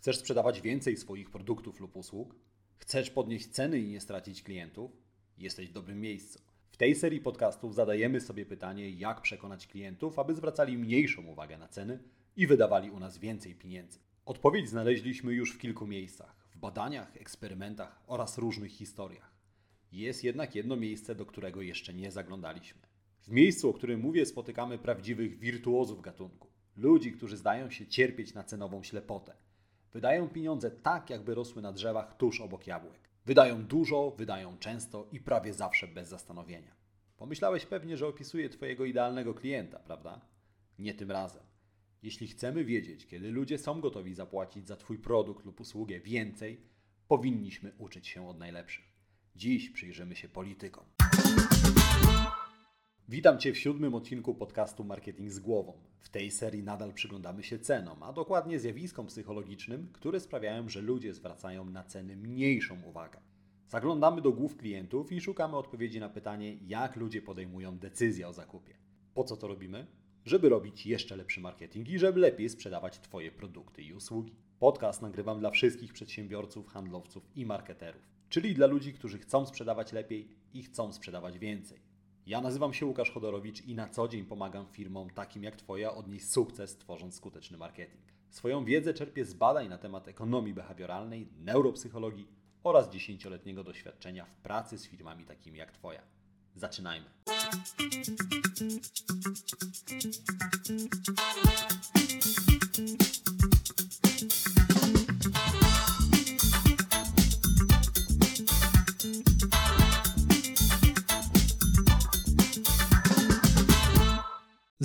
Chcesz sprzedawać więcej swoich produktów lub usług? Chcesz podnieść ceny i nie stracić klientów? Jesteś w dobrym miejscu. W tej serii podcastów zadajemy sobie pytanie, jak przekonać klientów, aby zwracali mniejszą uwagę na ceny i wydawali u nas więcej pieniędzy. Odpowiedź znaleźliśmy już w kilku miejscach w badaniach, eksperymentach oraz różnych historiach. Jest jednak jedno miejsce, do którego jeszcze nie zaglądaliśmy. W miejscu, o którym mówię, spotykamy prawdziwych wirtuozów gatunku. Ludzi, którzy zdają się cierpieć na cenową ślepotę. Wydają pieniądze tak, jakby rosły na drzewach tuż obok jabłek. Wydają dużo, wydają często i prawie zawsze bez zastanowienia. Pomyślałeś pewnie, że opisuję Twojego idealnego klienta, prawda? Nie tym razem. Jeśli chcemy wiedzieć, kiedy ludzie są gotowi zapłacić za Twój produkt lub usługę więcej, powinniśmy uczyć się od najlepszych. Dziś przyjrzymy się politykom. Witam Cię w siódmym odcinku podcastu Marketing z głową. W tej serii nadal przyglądamy się cenom, a dokładnie zjawiskom psychologicznym, które sprawiają, że ludzie zwracają na ceny mniejszą uwagę. Zaglądamy do głów klientów i szukamy odpowiedzi na pytanie, jak ludzie podejmują decyzję o zakupie. Po co to robimy? Żeby robić jeszcze lepszy marketing i żeby lepiej sprzedawać Twoje produkty i usługi. Podcast nagrywam dla wszystkich przedsiębiorców, handlowców i marketerów, czyli dla ludzi, którzy chcą sprzedawać lepiej i chcą sprzedawać więcej. Ja nazywam się Łukasz Chodorowicz i na co dzień pomagam firmom takim jak Twoja odnieść sukces tworząc skuteczny marketing. Swoją wiedzę czerpię z badań na temat ekonomii behawioralnej, neuropsychologii oraz dziesięcioletniego doświadczenia w pracy z firmami takimi jak Twoja. Zaczynajmy.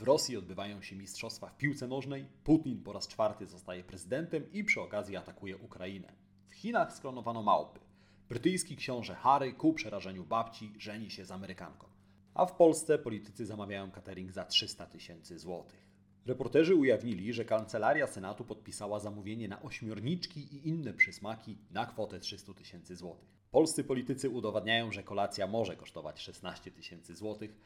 W Rosji odbywają się mistrzostwa w piłce nożnej, Putin po raz czwarty zostaje prezydentem i przy okazji atakuje Ukrainę. W Chinach sklonowano małpy. Brytyjski książę Harry ku przerażeniu babci żeni się z Amerykanką. A w Polsce politycy zamawiają catering za 300 tysięcy złotych. Reporterzy ujawnili, że Kancelaria Senatu podpisała zamówienie na ośmiorniczki i inne przysmaki na kwotę 300 tysięcy złotych. Polscy politycy udowadniają, że kolacja może kosztować 16 tysięcy złotych,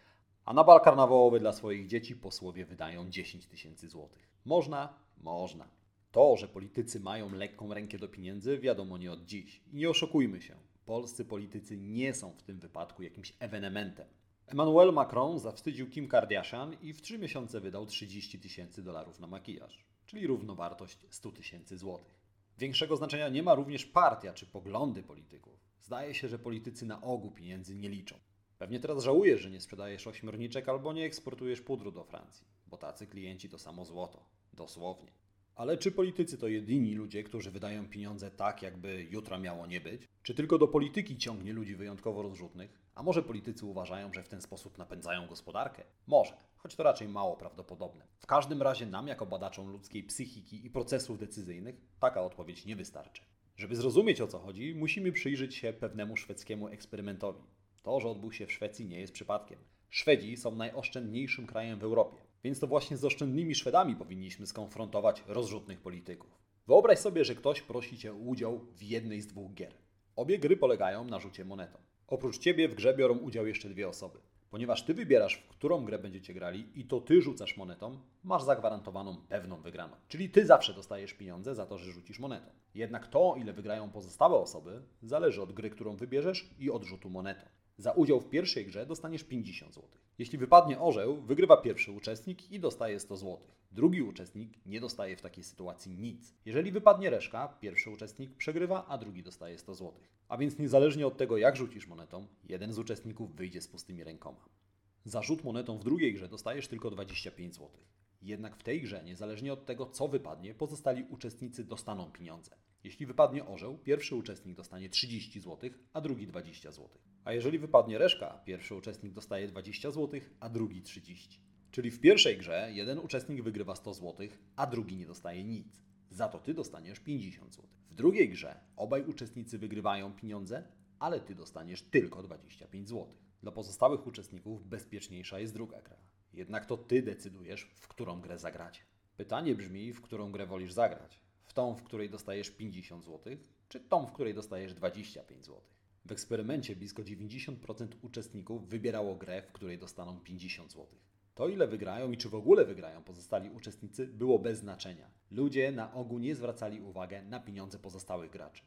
a na bal karnawałowy dla swoich dzieci posłowie wydają 10 tysięcy złotych. Można? Można. To, że politycy mają lekką rękę do pieniędzy, wiadomo nie od dziś. I nie oszukujmy się, polscy politycy nie są w tym wypadku jakimś ewenementem. Emmanuel Macron zawstydził Kim Kardashian i w 3 miesiące wydał 30 tysięcy dolarów na makijaż, czyli równowartość 100 tysięcy złotych. Większego znaczenia nie ma również partia czy poglądy polityków. Zdaje się, że politycy na ogół pieniędzy nie liczą. Pewnie teraz żałujesz, że nie sprzedajesz ośmiorniczek albo nie eksportujesz pudru do Francji, bo tacy klienci to samo złoto. Dosłownie. Ale czy politycy to jedyni ludzie, którzy wydają pieniądze tak, jakby jutra miało nie być? Czy tylko do polityki ciągnie ludzi wyjątkowo rozrzutnych? A może politycy uważają, że w ten sposób napędzają gospodarkę? Może, choć to raczej mało prawdopodobne. W każdym razie nam, jako badaczom ludzkiej psychiki i procesów decyzyjnych, taka odpowiedź nie wystarczy. Żeby zrozumieć o co chodzi, musimy przyjrzeć się pewnemu szwedzkiemu eksperymentowi. To, że odbył się w Szwecji, nie jest przypadkiem. Szwedzi są najoszczędniejszym krajem w Europie, więc to właśnie z oszczędnymi Szwedami powinniśmy skonfrontować rozrzutnych polityków. Wyobraź sobie, że ktoś prosi cię o udział w jednej z dwóch gier. Obie gry polegają na rzucie monetą. Oprócz ciebie w grze biorą udział jeszcze dwie osoby. Ponieważ ty wybierasz, w którą grę będziecie grali i to ty rzucasz monetą, masz zagwarantowaną pewną wygraną. Czyli ty zawsze dostajesz pieniądze za to, że rzucisz monetą. Jednak to, ile wygrają pozostałe osoby, zależy od gry, którą wybierzesz i od rzutu monetą. Za udział w pierwszej grze dostaniesz 50 zł. Jeśli wypadnie orzeł, wygrywa pierwszy uczestnik i dostaje 100 zł. Drugi uczestnik nie dostaje w takiej sytuacji nic. Jeżeli wypadnie reszka, pierwszy uczestnik przegrywa, a drugi dostaje 100 zł. A więc niezależnie od tego, jak rzucisz monetą, jeden z uczestników wyjdzie z pustymi rękoma. Za rzut monetą w drugiej grze dostajesz tylko 25 zł. Jednak w tej grze, niezależnie od tego, co wypadnie, pozostali uczestnicy dostaną pieniądze. Jeśli wypadnie orzeł, pierwszy uczestnik dostanie 30 zł, a drugi 20 zł. A jeżeli wypadnie reszka, pierwszy uczestnik dostaje 20 zł, a drugi 30. Czyli w pierwszej grze jeden uczestnik wygrywa 100 zł, a drugi nie dostaje nic. za to ty dostaniesz 50 zł. W drugiej grze obaj uczestnicy wygrywają pieniądze, ale ty dostaniesz tylko 25 zł. Dla pozostałych uczestników bezpieczniejsza jest druga gra. Jednak to ty decydujesz, w którą grę zagracie. Pytanie brzmi, w którą grę wolisz zagrać? W tą, w której dostajesz 50 zł, czy tą, w której dostajesz 25 zł? W eksperymencie blisko 90% uczestników wybierało grę, w której dostaną 50 zł. To, ile wygrają i czy w ogóle wygrają pozostali uczestnicy, było bez znaczenia. Ludzie na ogół nie zwracali uwagi na pieniądze pozostałych graczy.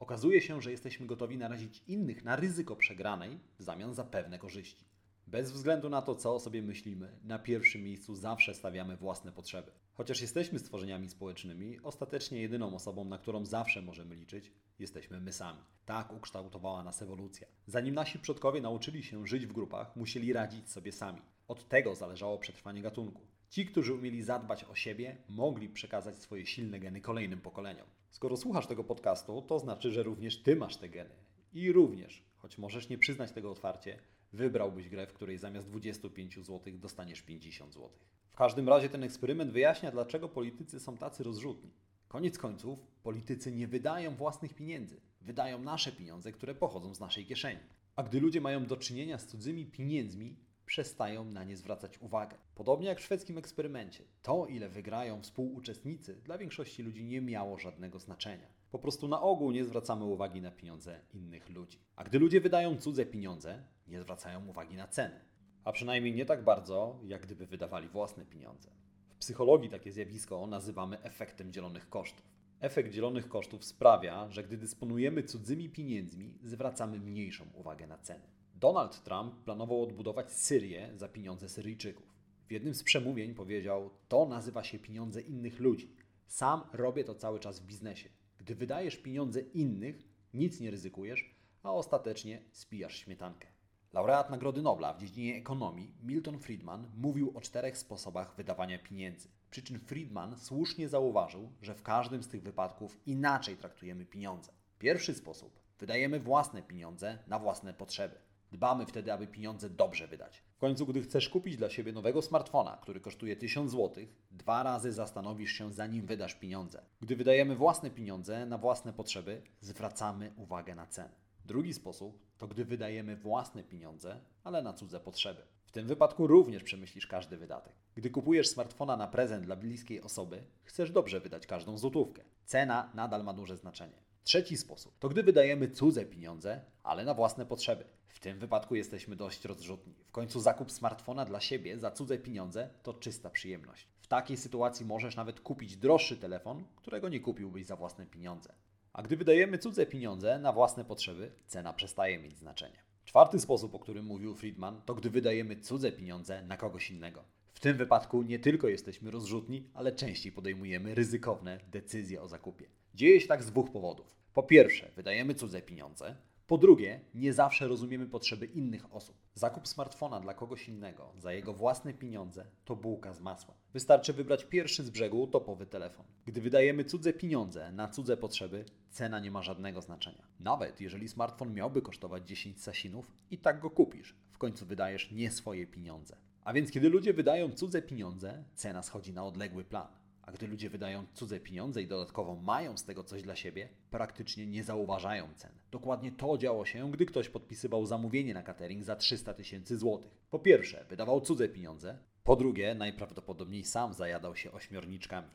Okazuje się, że jesteśmy gotowi narazić innych na ryzyko przegranej w zamian za pewne korzyści. Bez względu na to, co o sobie myślimy, na pierwszym miejscu zawsze stawiamy własne potrzeby. Chociaż jesteśmy stworzeniami społecznymi, ostatecznie jedyną osobą, na którą zawsze możemy liczyć, jesteśmy my sami. Tak ukształtowała nas ewolucja. Zanim nasi przodkowie nauczyli się żyć w grupach, musieli radzić sobie sami. Od tego zależało przetrwanie gatunku. Ci, którzy umieli zadbać o siebie, mogli przekazać swoje silne geny kolejnym pokoleniom. Skoro słuchasz tego podcastu, to znaczy, że również ty masz te geny. I również, choć możesz nie przyznać tego otwarcie, wybrałbyś grę, w której zamiast 25 zł dostaniesz 50 zł. W każdym razie ten eksperyment wyjaśnia, dlaczego politycy są tacy rozrzutni. Koniec końców, politycy nie wydają własnych pieniędzy, wydają nasze pieniądze, które pochodzą z naszej kieszeni. A gdy ludzie mają do czynienia z cudzymi pieniędzmi, przestają na nie zwracać uwagę. Podobnie jak w szwedzkim eksperymencie. To, ile wygrają współuczestnicy, dla większości ludzi nie miało żadnego znaczenia. Po prostu na ogół nie zwracamy uwagi na pieniądze innych ludzi. A gdy ludzie wydają cudze pieniądze, nie zwracają uwagi na ceny. A przynajmniej nie tak bardzo, jak gdyby wydawali własne pieniądze. W psychologii takie zjawisko nazywamy efektem dzielonych kosztów. Efekt dzielonych kosztów sprawia, że gdy dysponujemy cudzymi pieniędzmi, zwracamy mniejszą uwagę na ceny. Donald Trump planował odbudować Syrię za pieniądze Syryjczyków. W jednym z przemówień powiedział: To nazywa się pieniądze innych ludzi. Sam robię to cały czas w biznesie. Gdy wydajesz pieniądze innych, nic nie ryzykujesz, a ostatecznie spijasz śmietankę. Laureat Nagrody Nobla w dziedzinie ekonomii Milton Friedman mówił o czterech sposobach wydawania pieniędzy. Przy czym Friedman słusznie zauważył, że w każdym z tych wypadków inaczej traktujemy pieniądze. Pierwszy sposób wydajemy własne pieniądze na własne potrzeby. Dbamy wtedy, aby pieniądze dobrze wydać. W końcu, gdy chcesz kupić dla siebie nowego smartfona, który kosztuje 1000 zł, dwa razy zastanowisz się, zanim wydasz pieniądze. Gdy wydajemy własne pieniądze na własne potrzeby, zwracamy uwagę na cenę. Drugi sposób to gdy wydajemy własne pieniądze, ale na cudze potrzeby. W tym wypadku również przemyślisz każdy wydatek. Gdy kupujesz smartfona na prezent dla bliskiej osoby, chcesz dobrze wydać każdą złotówkę. Cena nadal ma duże znaczenie. Trzeci sposób to gdy wydajemy cudze pieniądze, ale na własne potrzeby. W tym wypadku jesteśmy dość rozrzutni. W końcu zakup smartfona dla siebie za cudze pieniądze to czysta przyjemność. W takiej sytuacji możesz nawet kupić droższy telefon, którego nie kupiłbyś za własne pieniądze. A gdy wydajemy cudze pieniądze na własne potrzeby, cena przestaje mieć znaczenie. Czwarty sposób, o którym mówił Friedman, to gdy wydajemy cudze pieniądze na kogoś innego. W tym wypadku nie tylko jesteśmy rozrzutni, ale częściej podejmujemy ryzykowne decyzje o zakupie. Dzieje się tak z dwóch powodów. Po pierwsze, wydajemy cudze pieniądze. Po drugie, nie zawsze rozumiemy potrzeby innych osób. Zakup smartfona dla kogoś innego za jego własne pieniądze to bułka z masła. Wystarczy wybrać pierwszy z brzegu topowy telefon. Gdy wydajemy cudze pieniądze na cudze potrzeby, cena nie ma żadnego znaczenia. Nawet jeżeli smartfon miałby kosztować 10 sasinów, i tak go kupisz. W końcu wydajesz nie swoje pieniądze. A więc kiedy ludzie wydają cudze pieniądze, cena schodzi na odległy plan. A gdy ludzie wydają cudze pieniądze i dodatkowo mają z tego coś dla siebie, praktycznie nie zauważają cen. Dokładnie to działo się, gdy ktoś podpisywał zamówienie na catering za 300 tysięcy złotych. Po pierwsze, wydawał cudze pieniądze, po drugie, najprawdopodobniej sam zajadał się ośmiorniczkami.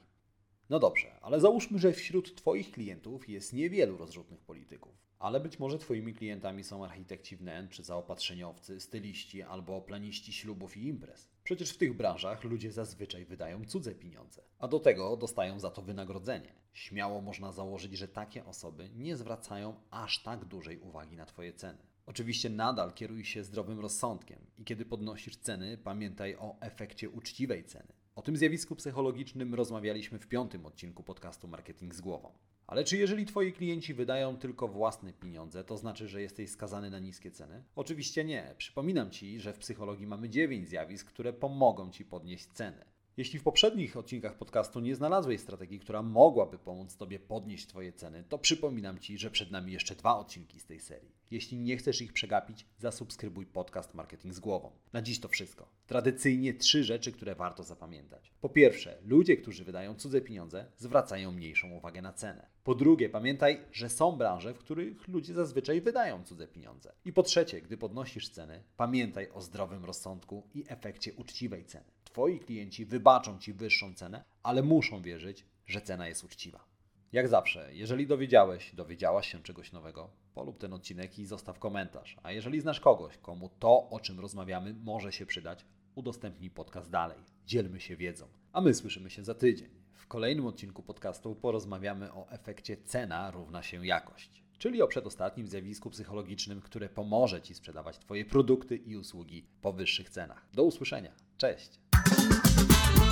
No dobrze, ale załóżmy, że wśród Twoich klientów jest niewielu rozrzutnych polityków. Ale być może Twoimi klientami są architekci wnętrz, zaopatrzeniowcy, styliści albo planiści ślubów i imprez. Przecież w tych branżach ludzie zazwyczaj wydają cudze pieniądze, a do tego dostają za to wynagrodzenie. Śmiało można założyć, że takie osoby nie zwracają aż tak dużej uwagi na Twoje ceny. Oczywiście nadal kieruj się zdrowym rozsądkiem i kiedy podnosisz ceny, pamiętaj o efekcie uczciwej ceny. O tym zjawisku psychologicznym rozmawialiśmy w piątym odcinku podcastu Marketing z głową. Ale czy jeżeli Twoi klienci wydają tylko własne pieniądze, to znaczy, że jesteś skazany na niskie ceny? Oczywiście nie. Przypominam Ci, że w psychologii mamy 9 zjawisk, które pomogą Ci podnieść ceny. Jeśli w poprzednich odcinkach podcastu nie znalazłeś strategii, która mogłaby pomóc Tobie podnieść Twoje ceny, to przypominam Ci, że przed nami jeszcze dwa odcinki z tej serii. Jeśli nie chcesz ich przegapić, zasubskrybuj podcast Marketing z głową. Na dziś to wszystko. Tradycyjnie trzy rzeczy, które warto zapamiętać. Po pierwsze, ludzie, którzy wydają cudze pieniądze, zwracają mniejszą uwagę na cenę. Po drugie, pamiętaj, że są branże, w których ludzie zazwyczaj wydają cudze pieniądze. I po trzecie, gdy podnosisz ceny, pamiętaj o zdrowym rozsądku i efekcie uczciwej ceny. Twoi klienci wybaczą Ci wyższą cenę, ale muszą wierzyć, że cena jest uczciwa. Jak zawsze, jeżeli dowiedziałeś, dowiedziałaś się czegoś nowego, polub ten odcinek i zostaw komentarz. A jeżeli znasz kogoś, komu to, o czym rozmawiamy, może się przydać, udostępnij podcast dalej. Dzielmy się wiedzą. A my słyszymy się za tydzień. W kolejnym odcinku podcastu porozmawiamy o efekcie cena równa się jakość, czyli o przedostatnim zjawisku psychologicznym, które pomoże Ci sprzedawać Twoje produkty i usługi po wyższych cenach. Do usłyszenia. Cześć! Thank you.